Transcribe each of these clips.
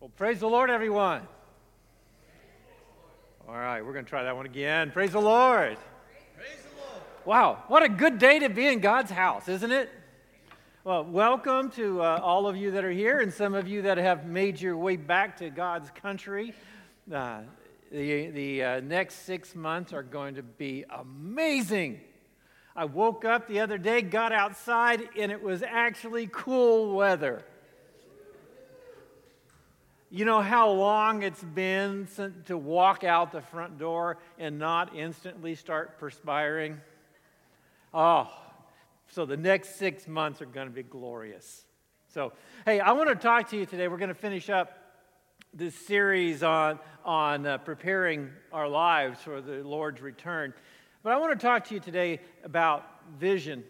Well, praise the Lord, everyone. All right, we're going to try that one again. Praise the Lord. Praise the Lord. Wow, what a good day to be in God's house, isn't it? Well, welcome to uh, all of you that are here and some of you that have made your way back to God's country. Uh, the the uh, next six months are going to be amazing. I woke up the other day, got outside, and it was actually cool weather. You know how long it's been to walk out the front door and not instantly start perspiring? Oh, so the next six months are going to be glorious. So, hey, I want to talk to you today. We're going to finish up this series on, on uh, preparing our lives for the Lord's return. But I want to talk to you today about vision,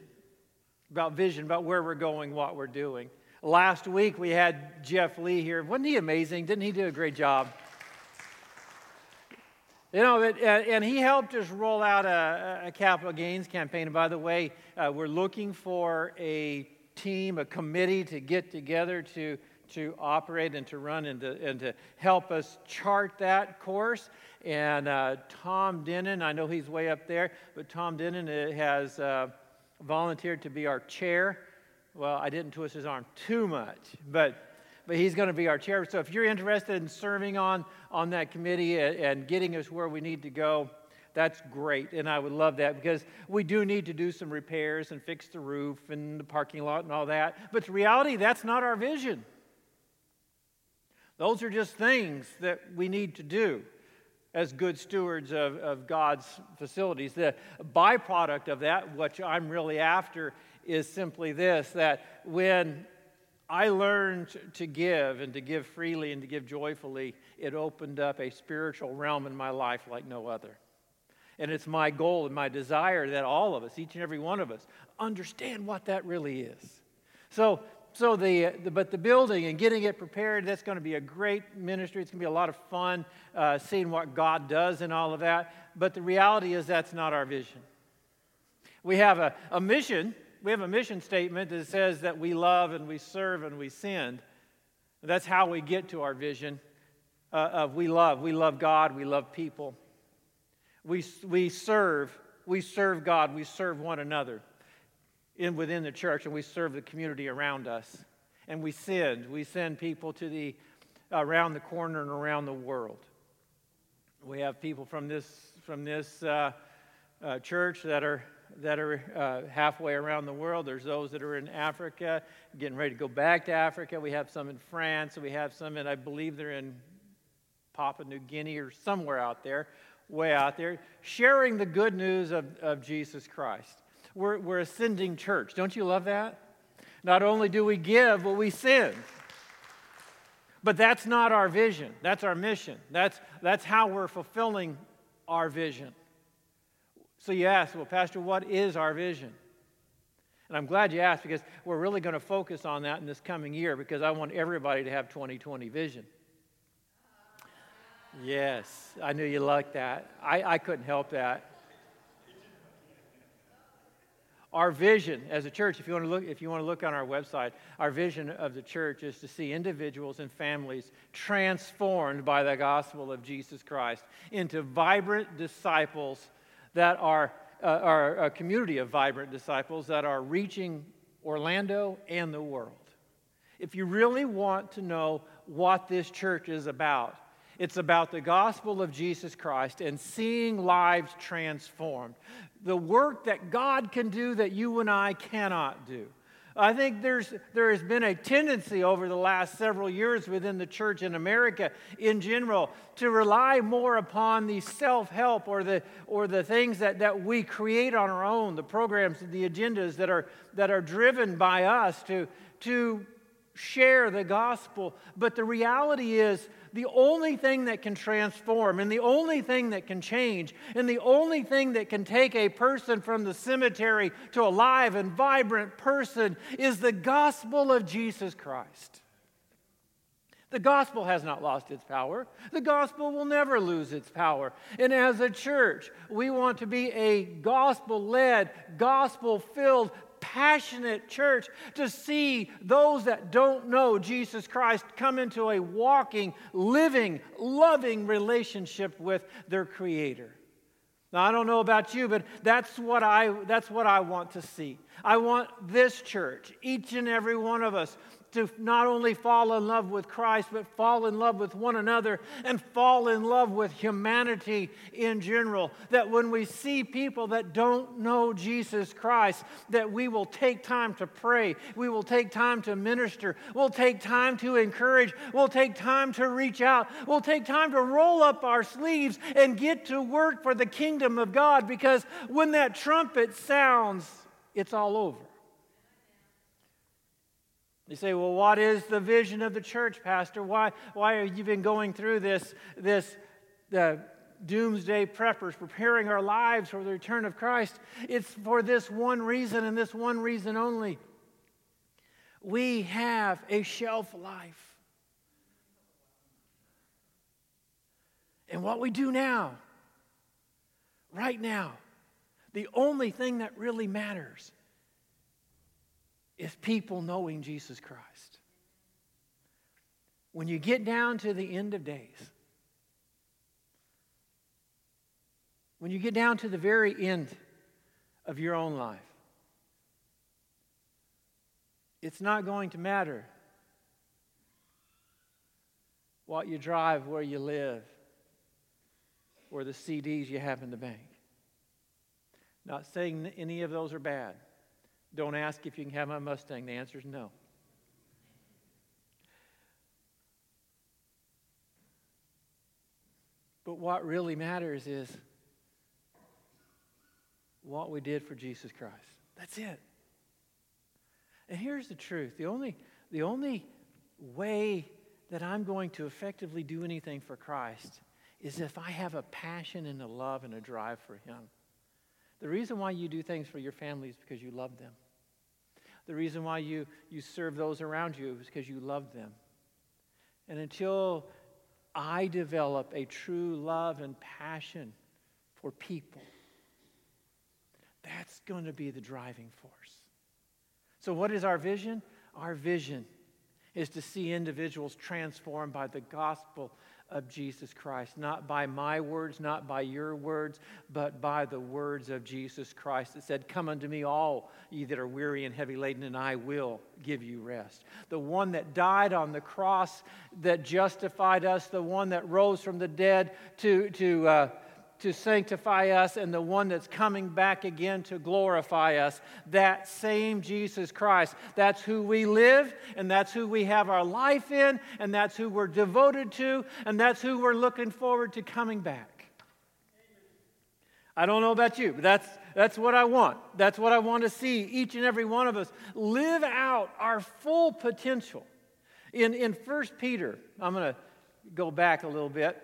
about vision, about where we're going, what we're doing. Last week we had Jeff Lee here. Wasn't he amazing? Didn't he do a great job? You know, and he helped us roll out a, a capital gains campaign. And by the way, uh, we're looking for a team, a committee to get together to, to operate and to run and to, and to help us chart that course. And uh, Tom Denon, I know he's way up there, but Tom Denon uh, has uh, volunteered to be our chair well, I didn't twist his arm too much, but, but he's going to be our chair. So if you're interested in serving on, on that committee and, getting us where we need to go, that's great. And I would love that because we do need to do some repairs and fix the roof and the parking lot and all that. But the reality, that's not our vision. Those are just things that we need to do as good stewards of, of God's facilities. The byproduct of that, which I'm really after, is simply this that when I learned to give and to give freely and to give joyfully, it opened up a spiritual realm in my life like no other. And it's my goal and my desire that all of us, each and every one of us, understand what that really is. So, so the, the but the building and getting it prepared, that's going to be a great ministry. It's going to be a lot of fun uh, seeing what God does and all of that. But the reality is that's not our vision. We have a, a mission we have a mission statement that says that we love and we serve and we send. That's how we get to our vision uh, of we love. We love God, we love people. We, we serve, we serve God, we serve one another in, within the church, and we serve the community around us. And we send, we send people to the around the corner and around the world. We have people from this, from this uh, uh, church that are that are uh, halfway around the world. There's those that are in Africa, getting ready to go back to Africa. We have some in France. We have some in, I believe they're in Papua New Guinea or somewhere out there, way out there, sharing the good news of, of Jesus Christ. We're, we're a sending church. Don't you love that? Not only do we give, but we send. But that's not our vision. That's our mission. That's, that's how we're fulfilling our vision. So you ask, well, Pastor, what is our vision? And I'm glad you asked because we're really going to focus on that in this coming year because I want everybody to have 2020 vision. Yes, I knew you liked that. I, I couldn't help that. Our vision as a church, if you want to look, if you want to look on our website, our vision of the church is to see individuals and families transformed by the gospel of Jesus Christ into vibrant disciples that are, uh, are a community of vibrant disciples that are reaching Orlando and the world. If you really want to know what this church is about, it's about the gospel of Jesus Christ and seeing lives transformed. The work that God can do that you and I cannot do. I think there's, there has been a tendency over the last several years within the church in America in general to rely more upon the self help or the, or the things that, that we create on our own, the programs, the agendas that are, that are driven by us to, to share the gospel. But the reality is, the only thing that can transform and the only thing that can change and the only thing that can take a person from the cemetery to a live and vibrant person is the gospel of Jesus Christ. The gospel has not lost its power. The gospel will never lose its power. And as a church, we want to be a gospel led, gospel filled, passionate church to see those that don't know Jesus Christ come into a walking, living, loving relationship with their Creator. Now, I don't know about you, but that's what I, that's what I want to see. I want this church, each and every one of us, to not only fall in love with Christ, but fall in love with one another and fall in love with humanity in general. That when we see people that don't know Jesus Christ, that we will take time to pray, we will take time to minister, we'll take time to encourage, we'll take time to reach out, we'll take time to roll up our sleeves and get to work for the kingdom of God because when that trumpet sounds, it's all over. You say, well, what is the vision of the church, Pastor? Why, why have you been going through this, this doomsday preppers, preparing our lives for the return of Christ? It's for this one reason and this one reason only. We have a shelf life. And what we do now, right now, the only thing that really matters is people knowing Jesus Christ. When you get down to the end of days, when you get down to the very end of your own life, it's not going to matter what you drive, where you live, or the CDs you have in the bank. Not saying any of those are bad. Don't ask if you can have my Mustang. The answer is no. But what really matters is what we did for Jesus Christ. That's it. And here's the truth the only, the only way that I'm going to effectively do anything for Christ is if I have a passion and a love and a drive for Him. The reason why you do things for your family is because you love them. The reason why you, you serve those around you is because you love them. And until I develop a true love and passion for people, that's going to be the driving force. So, what is our vision? Our vision is to see individuals transformed by the gospel of Jesus Christ. Not by my words, not by your words, but by the words of Jesus Christ that said, Come unto me, all ye that are weary and heavy laden, and I will give you rest. The one that died on the cross that justified us, the one that rose from the dead to, to, uh, to sanctify us and the one that's coming back again to glorify us. That same Jesus Christ. That's who we live, and that's who we have our life in, and that's who we're devoted to, and that's who we're looking forward to coming back. I don't know about you, but that's, that's what I want. That's what I want to see each and every one of us live out our full potential. In, in 1 Peter, I'm going to go back a little bit.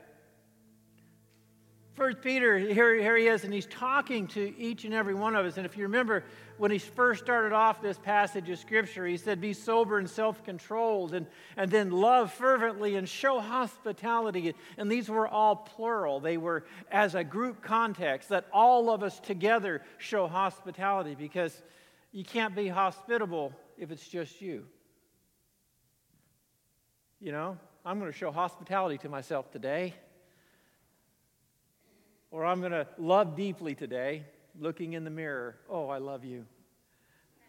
First Peter, here, here he is, and he's talking to each and every one of us. And if you remember, when he first started off this passage of Scripture, he said, Be sober and self controlled, and, and then love fervently and show hospitality. And these were all plural, they were as a group context, that all of us together show hospitality because you can't be hospitable if it's just you. You know, I'm going to show hospitality to myself today. Or I'm going to love deeply today, looking in the mirror. Oh, I love you.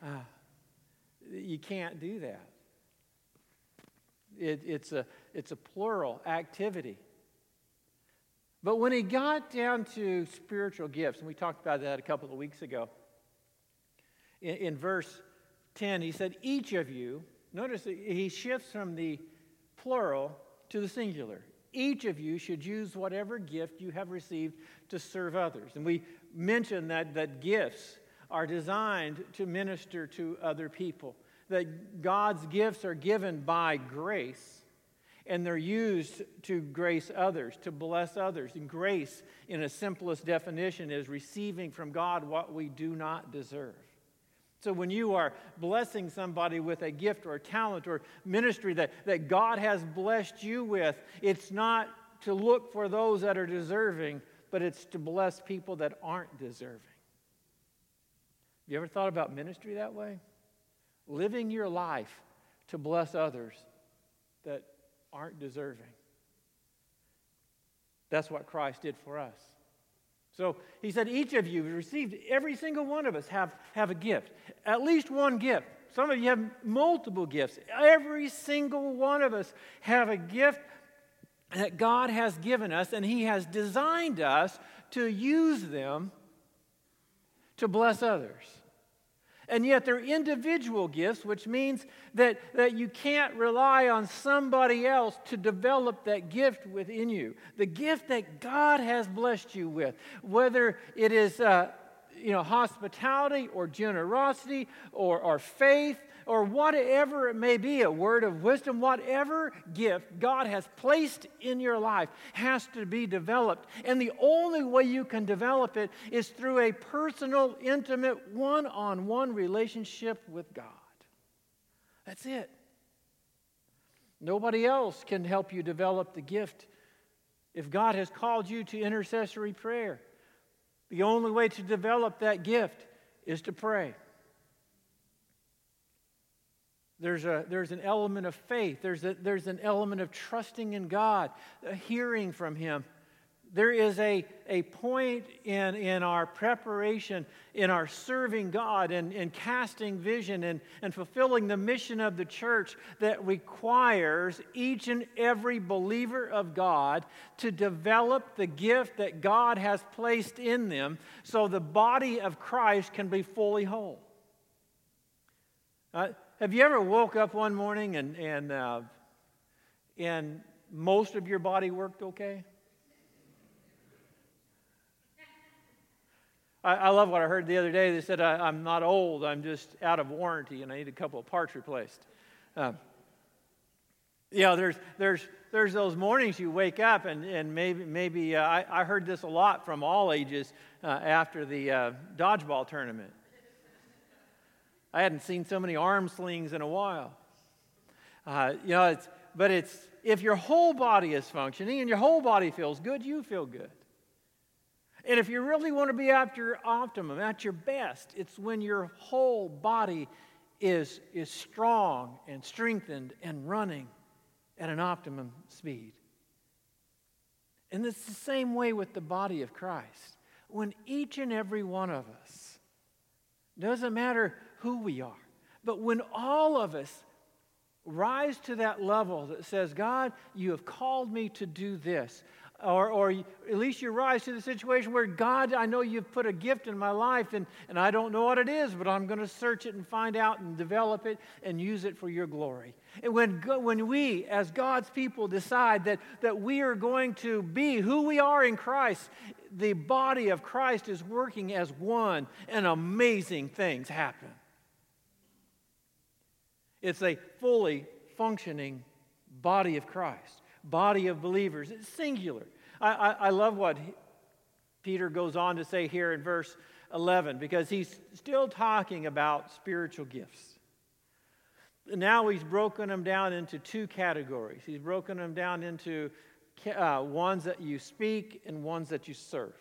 Ah, you can't do that. It, it's, a, it's a plural activity. But when he got down to spiritual gifts, and we talked about that a couple of weeks ago, in, in verse 10, he said, Each of you, notice he shifts from the plural to the singular each of you should use whatever gift you have received to serve others. And we mentioned that, that gifts are designed to minister to other people, that God's gifts are given by grace and they're used to grace others, to bless others. And grace, in its simplest definition, is receiving from God what we do not deserve. So when you are blessing somebody with a gift or a talent or ministry that, that God has blessed you with, it's not to look for those that are deserving, but it's to bless people that aren't deserving. Have You ever thought about ministry that way? Living your life to bless others that aren't deserving. That's what Christ did for us. So he said, each of you received, every single one of us have, have a gift, at least one gift. Some of you have multiple gifts. Every single one of us have a gift that God has given us, and He has designed us to use them to bless others. And yet they're individual gifts, which means that, that you can't rely on somebody else to develop that gift within you. The gift that God has blessed you with, whether it is uh, you know, hospitality or generosity or, or faith or whatever it may be, a word of wisdom, whatever gift God has placed in your life has to be developed. And the only way you can develop it is through a personal, intimate, one on one relationship with God. That's it. Nobody else can help you develop the gift. If God has called you to intercessory prayer, the only way to develop that gift is to pray. There's, a, there's an element of faith. There's, a, there's an element of trusting in God, hearing from Him. There is a, a point in, in our preparation, in our serving God and, and casting vision and, and fulfilling the mission of the church that requires each and every believer of God to develop the gift that God has placed in them so the body of Christ can be fully whole. Uh, have you ever woke up one morning and, and, uh, and most of your body worked okay? I, I love what I heard the other day. They said, I, am not old, I'm just out of warranty and I need a couple of parts replaced. Uh, you know, there's, there's, there's those mornings you wake up, and, and maybe, maybe uh, I, I heard this a lot from all ages uh, after the uh, dodgeball tournament. I hadn't seen so many arm slings in a while. Uh, you know, it's, but it's if your whole body is functioning and your whole body feels good, you feel good. And if you really want to be at your optimum, at your best, it's when your whole body is, is strong and strengthened and running at an optimum speed. And it's the same way with the body of Christ. When each and every one of us, doesn't matter who we are. But when all of us rise to that level that says, God, you have called me to do this, or, or at least you rise to the situation where, God, I know you've put a gift in my life and, and I don't know what it is, but I'm going to search it and find out and develop it and use it for your glory. And when, when we, as God's people, decide that, that we are going to be who we are in Christ, the body of Christ is working as one, and amazing things happen. It's a fully functioning body of Christ, body of believers. It's singular. I, I, I love what Peter goes on to say here in verse 11 because he's still talking about spiritual gifts. Now he's broken them down into two categories. He's broken them down into uh, ones that you speak and ones that you serve.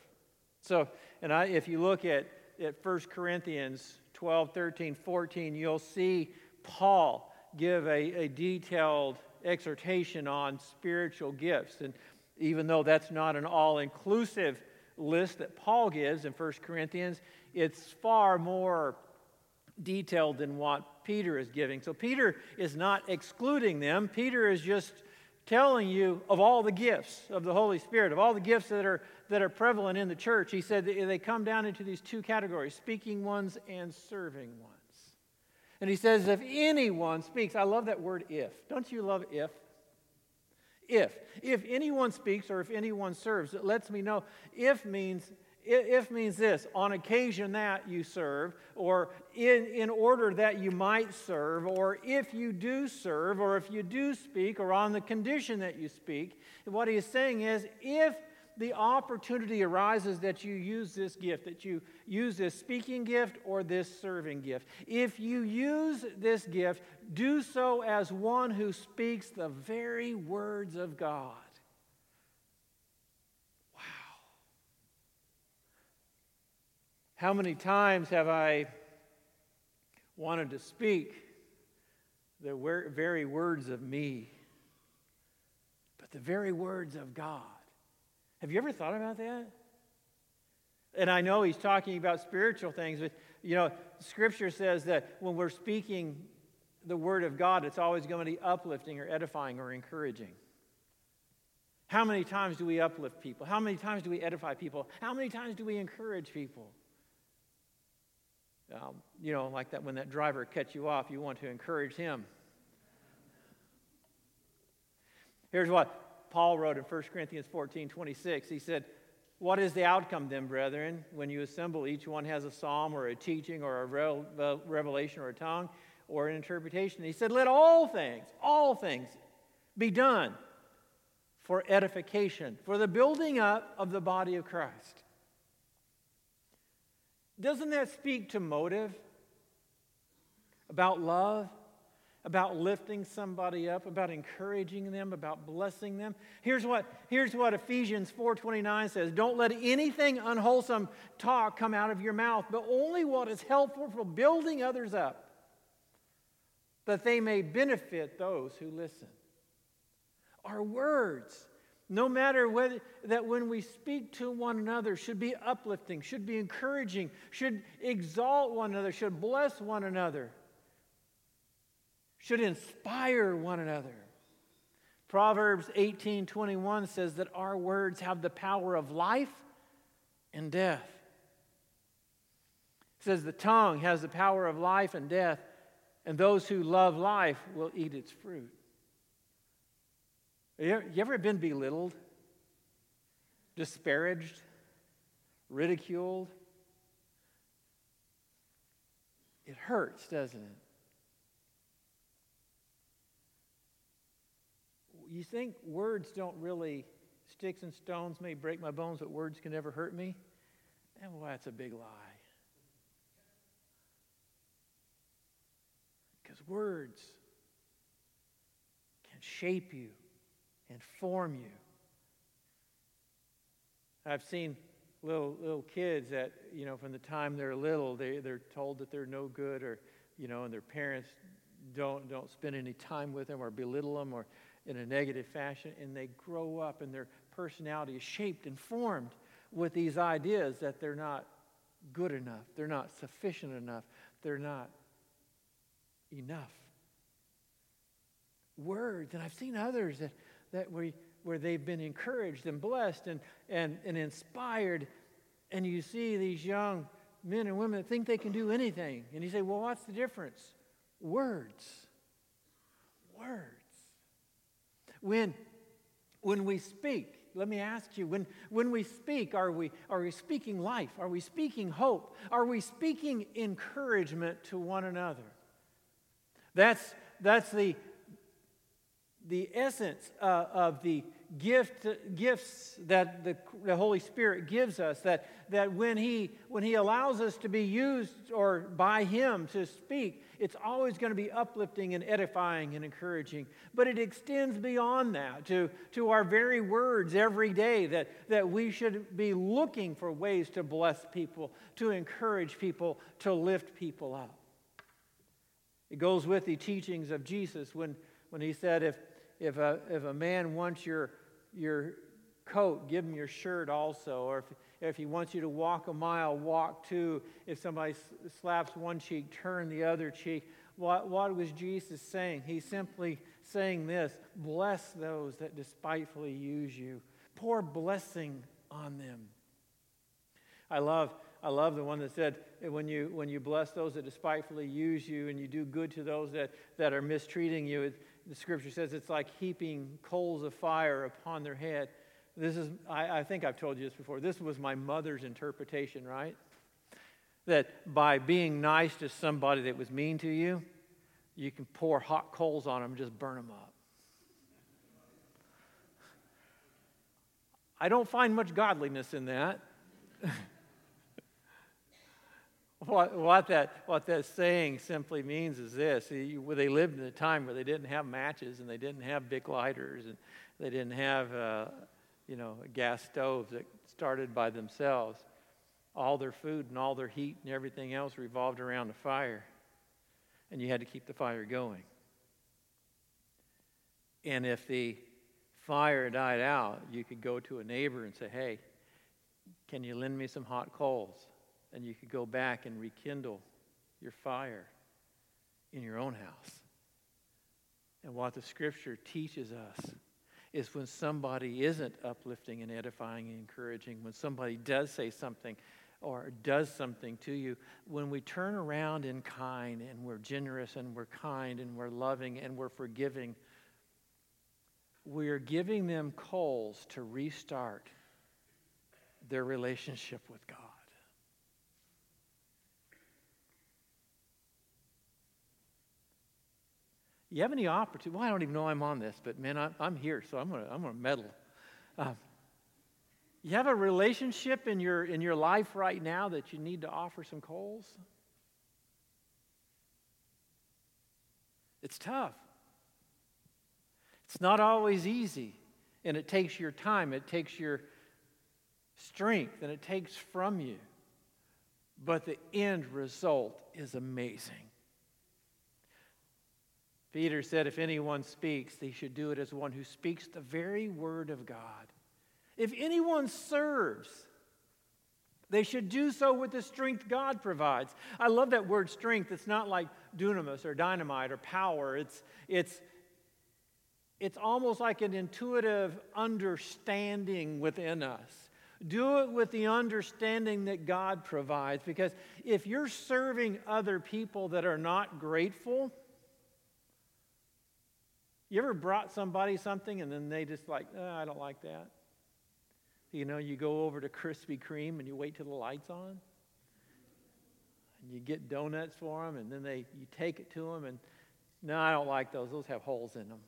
So, and I, if you look at, at 1 Corinthians 12, 13, 14, you'll see Paul give a, a detailed exhortation on spiritual gifts. And even though that's not an all inclusive list that Paul gives in 1 Corinthians, it's far more detailed than what Peter is giving. So Peter is not excluding them. Peter is just telling you of all the gifts of the Holy Spirit, of all the gifts that are, that are prevalent in the church. He said they come down into these two categories speaking ones and serving ones. And he says, if anyone speaks, I love that word if. Don't you love if? If. If anyone speaks or if anyone serves, it lets me know. If means if means this on occasion that you serve, or in, in order that you might serve, or if you do serve, or if you do speak, or on the condition that you speak. what he is saying is if the opportunity arises that you use this gift, that you use this speaking gift or this serving gift. If you use this gift, do so as one who speaks the very words of God. Wow. How many times have I wanted to speak the very words of me, but the very words of God. Have you ever thought about that? And I know he's talking about spiritual things, but you know, Scripture says that when we're speaking the Word of God, it's always going to be uplifting or edifying or encouraging. How many times do we uplift people? How many times do we edify people? How many times do we encourage people? Um, you know, like that when that driver cuts you off, you want to encourage him. Here's what Paul wrote in 1 Corinthians 14 26. He said, What is the outcome then, brethren, when you assemble? Each one has a psalm or a teaching or a revelation or a tongue or an interpretation. He said, Let all things, all things be done for edification, for the building up of the body of Christ. Doesn't that speak to motive? About love? About lifting somebody up, about encouraging them, about blessing them. Here's what, here's what Ephesians 4:29 says: Don't let anything unwholesome talk come out of your mouth, but only what is helpful for building others up, that they may benefit those who listen. Our words no matter whether that when we speak to one another should be uplifting, should be encouraging, should exalt one another, should bless one another, should inspire one another. Proverbs 18:21 says that our words have the power of life and death. It says the tongue has the power of life and death, and those who love life will eat its fruit. You ever been belittled, disparaged, ridiculed? It hurts, doesn't it? You think words don't really, sticks and stones may break my bones, but words can never hurt me? And well, that's a big lie. Because words can shape you and form you. I've seen little little kids that you know from the time they're little they they're told that they're no good or you know and their parents don't don't spend any time with them or belittle them or in a negative fashion and they grow up and their personality is shaped and formed with these ideas that they're not good enough they're not sufficient enough they're not enough words and i've seen others that that we, where they've been encouraged and blessed and, and, and inspired. And you see these young men and women that think they can do anything. And you say, well, what's the difference? Words. Words. When, when we speak, let me ask you, when, when we speak, are we, are we speaking life? Are we speaking hope? Are we speaking encouragement to one another? That's, that's the, the essence uh, of the gift, gifts that the, the Holy Spirit gives us, that, that when, he, when He allows us to be used or by Him to speak, it's always going to be uplifting and edifying and encouraging. But it extends beyond that to, to our very words every day that, that we should be looking for ways to bless people, to encourage people, to lift people up. It goes with the teachings of Jesus when, when He said, if if a, if a man wants your, your coat, give him your shirt also. Or if, if he wants you to walk a mile, walk two. If somebody slaps one cheek, turn the other cheek. What, what was Jesus saying? He's simply saying this Bless those that despitefully use you, pour blessing on them. I love, I love the one that said, when you, when you bless those that despitefully use you and you do good to those that, that are mistreating you, it, the scripture says it's like heaping coals of fire upon their head. This is, I, I think I've told you this before. This was my mother's interpretation, right? That by being nice to somebody that was mean to you, you can pour hot coals on them and just burn them up. I don't find much godliness in that. What, what, that, what that saying simply means is this they lived in a time where they didn't have matches and they didn't have big lighters and they didn't have uh, you know, gas stoves that started by themselves. All their food and all their heat and everything else revolved around the fire. and you had to keep the fire going. And if the fire died out, you could go to a neighbor and say, Hey, can you lend me some hot coals? And you could go back and rekindle your fire in your own house. And what the scripture teaches us is when somebody isn't uplifting and edifying and encouraging, when somebody does say something or does something to you, when we turn around in kind and we're generous and we're kind and we're loving and we're forgiving, we're giving them coals to restart their relationship with God. You have any opportunity? Well, I don't even know I'm on this, but man, I'm, I'm here, so I'm to I'm gonna meddle. Um, you have a relationship in your, in your life right now that you need to offer some coals? It's tough. It's not always easy, and it takes your time, it takes your strength, and it takes from you. But the end result is amazing. Peter said, If anyone speaks, he should do it as one who speaks the very word of God. If anyone serves, they should do so with the strength God provides. I love that word strength. It's not like dunamis or dynamite or power. It's, it's, it's almost like an intuitive understanding within us. Do it with the understanding that God provides. Because if you're serving other people that are not grateful, you ever brought somebody something and then they just like, oh, I don't like that? You know, you go over to Krispy Kreme and you wait till the light's on. And you get donuts for them and then they, you take it to them and, no, I don't like those. Those have holes in them.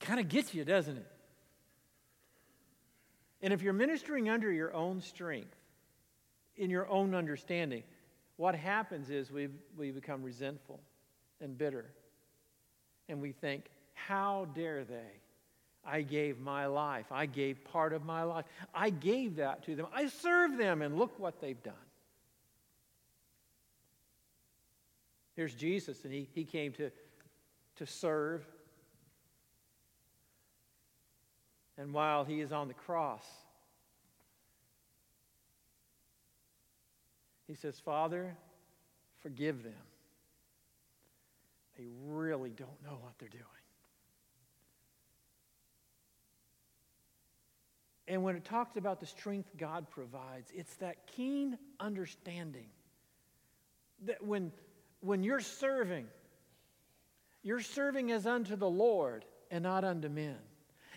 It kind of gets you, doesn't it? And if you're ministering under your own strength, in your own understanding, what happens is we we become resentful and bitter. And we think, how dare they? I gave my life. I gave part of my life. I gave that to them. I served them, and look what they've done. Here's Jesus, and he, he came to, to serve. And while he is on the cross, he says, Father, forgive them they really don't know what they're doing. And when it talks about the strength God provides, it's that keen understanding that when, when you're serving, you're serving as unto the Lord and not unto men.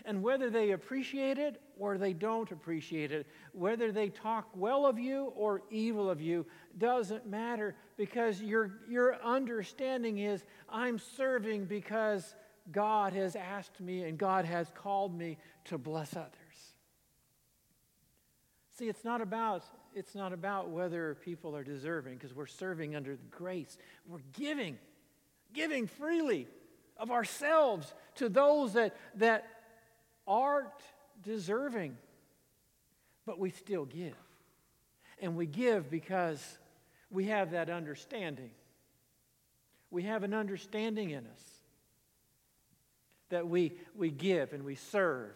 And whether they appreciate it or they don't appreciate it, whether they talk well of you or evil of you, doesn't matter because your, your understanding is I'm serving because God has asked me and God has called me to bless others. See, it's not about it's not about whether people are deserving because we're serving under grace. We're giving, giving freely of ourselves to those that, that aren't deserving, but we still give. And we give because we have that understanding. We have an understanding in us that we, we give and we serve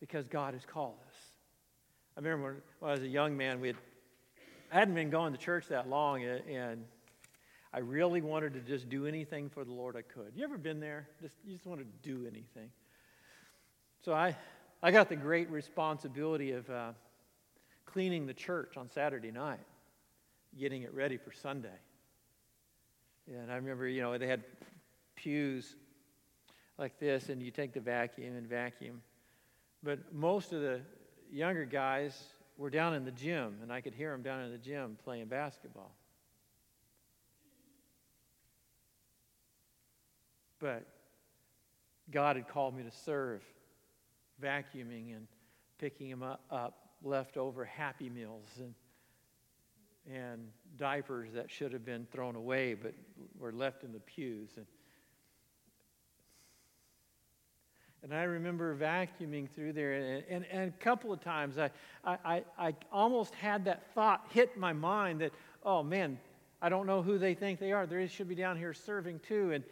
because God has called us. I remember when, when I was a young man, we had, I hadn't been going to church that long, and I really wanted to just do anything for the Lord I could. You ever been there? Just, you just want to do anything. So I, I got the great responsibility of uh, cleaning the church on Saturday night, getting it ready for Sunday. And I remember, you know, they had pews like this, and you take the vacuum and vacuum. But most of the younger guys were down in the gym, and I could hear them down in the gym playing basketball. But God had called me to serve, vacuuming and picking them up, up leftover Happy Meals and, and diapers that should have been thrown away but were left in the pews. And, And I remember vacuuming through there, and, and, and a couple of times I, I, I almost had that thought hit my mind that, oh man, I don't know who they think they are. They should be down here serving too. And,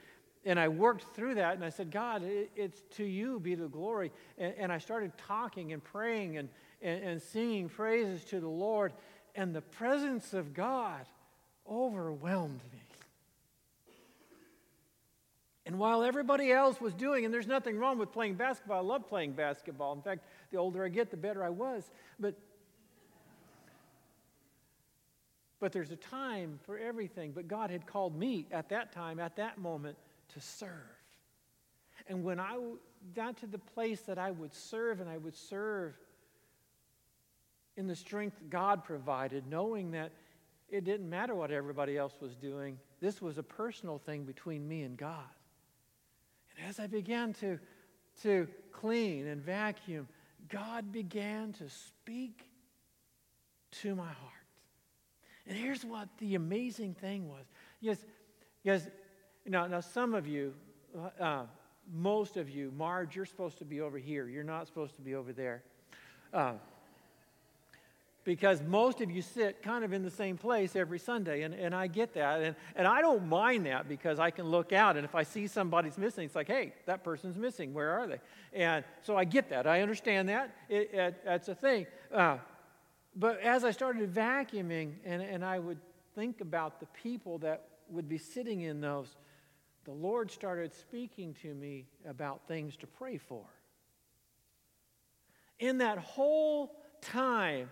and I worked through that, and I said, God, it, it's to you be the glory. And, and I started talking and praying and, and, and singing praises to the Lord, and the presence of God overwhelmed me. And while everybody else was doing, and there's nothing wrong with playing basketball, I love playing basketball. In fact, the older I get, the better I was. But, but there's a time for everything. But God had called me at that time, at that moment, to serve. And when I got to the place that I would serve, and I would serve in the strength God provided, knowing that it didn't matter what everybody else was doing, this was a personal thing between me and God. And as I began to, to clean and vacuum, God began to speak to my heart. And here's what the amazing thing was. Yes, yes, now, now some of you, uh, most of you, Marge, you're supposed to be over here. You're not supposed to be over there. Uh, because most of you sit kind of in the same place every Sunday, and, and I get that. And, and I don't mind that because I can look out, and if I see somebody's missing, it's like, hey, that person's missing. Where are they? And so I get that. I understand that. It, it, that's a thing. Uh, but as I started vacuuming, and, and I would think about the people that would be sitting in those, the Lord started speaking to me about things to pray for. In that whole time,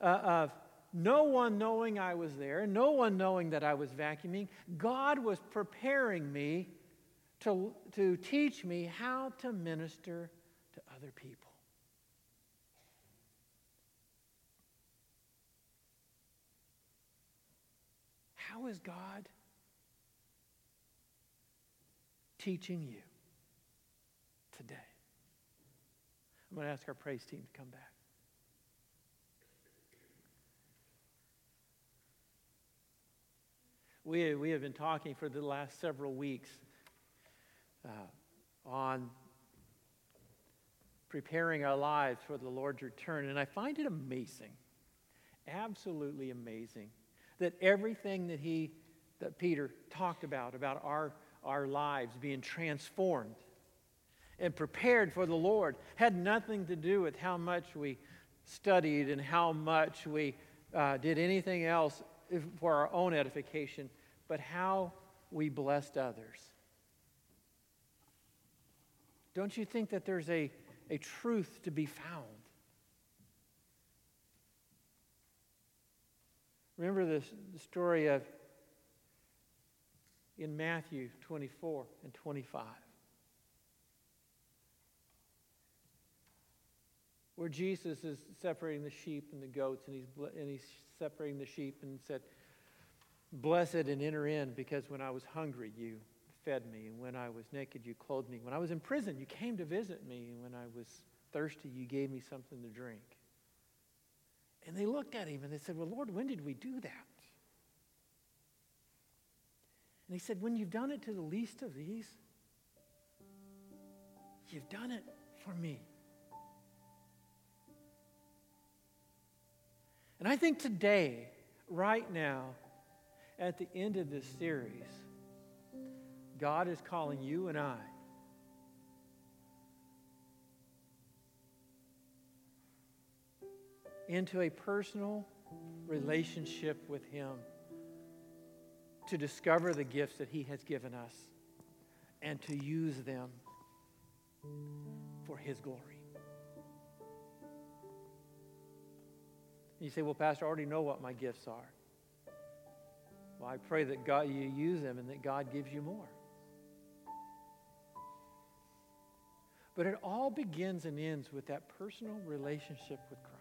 uh, of no one knowing I was there, no one knowing that I was vacuuming. God was preparing me to, to teach me how to minister to other people. How is God teaching you today? I'm going to ask our praise team to come back. We, we have been talking for the last several weeks uh, on preparing our lives for the Lord's return, and I find it amazing, absolutely amazing, that everything that he, that Peter talked about, about our, our lives being transformed and prepared for the Lord, had nothing to do with how much we studied and how much we uh, did anything else for our own edification, but how we blessed others. Don't you think that there's a, a truth to be found? Remember the story of in Matthew 24 and 25. Where Jesus is separating the sheep and the goats, and he's, and he's separating the sheep and said, Blessed and enter in, because when I was hungry, you fed me, and when I was naked, you clothed me. When I was in prison, you came to visit me, and when I was thirsty, you gave me something to drink. And they looked at him and they said, Well, Lord, when did we do that? And he said, When you've done it to the least of these, you've done it for me. And I think today, right now, at the end of this series, God is calling you and I into a personal relationship with Him to discover the gifts that He has given us and to use them for His glory. You say, Well, Pastor, I already know what my gifts are. Well, I pray that God you use them and that God gives you more. But it all begins and ends with that personal relationship with Christ.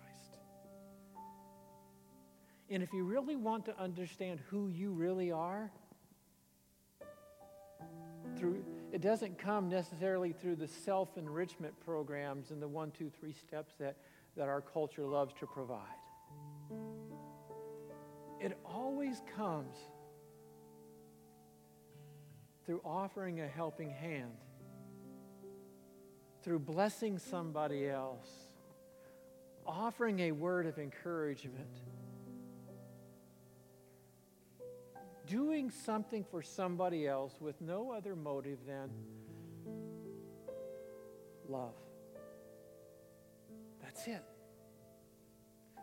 And if you really want to understand who you really are, through it doesn't come necessarily through the self-enrichment programs and the one, two, three steps that, that our culture loves to provide. It always comes through offering a helping hand through blessing somebody else, offering a word of encouragement, doing something for somebody else with no other motive than love.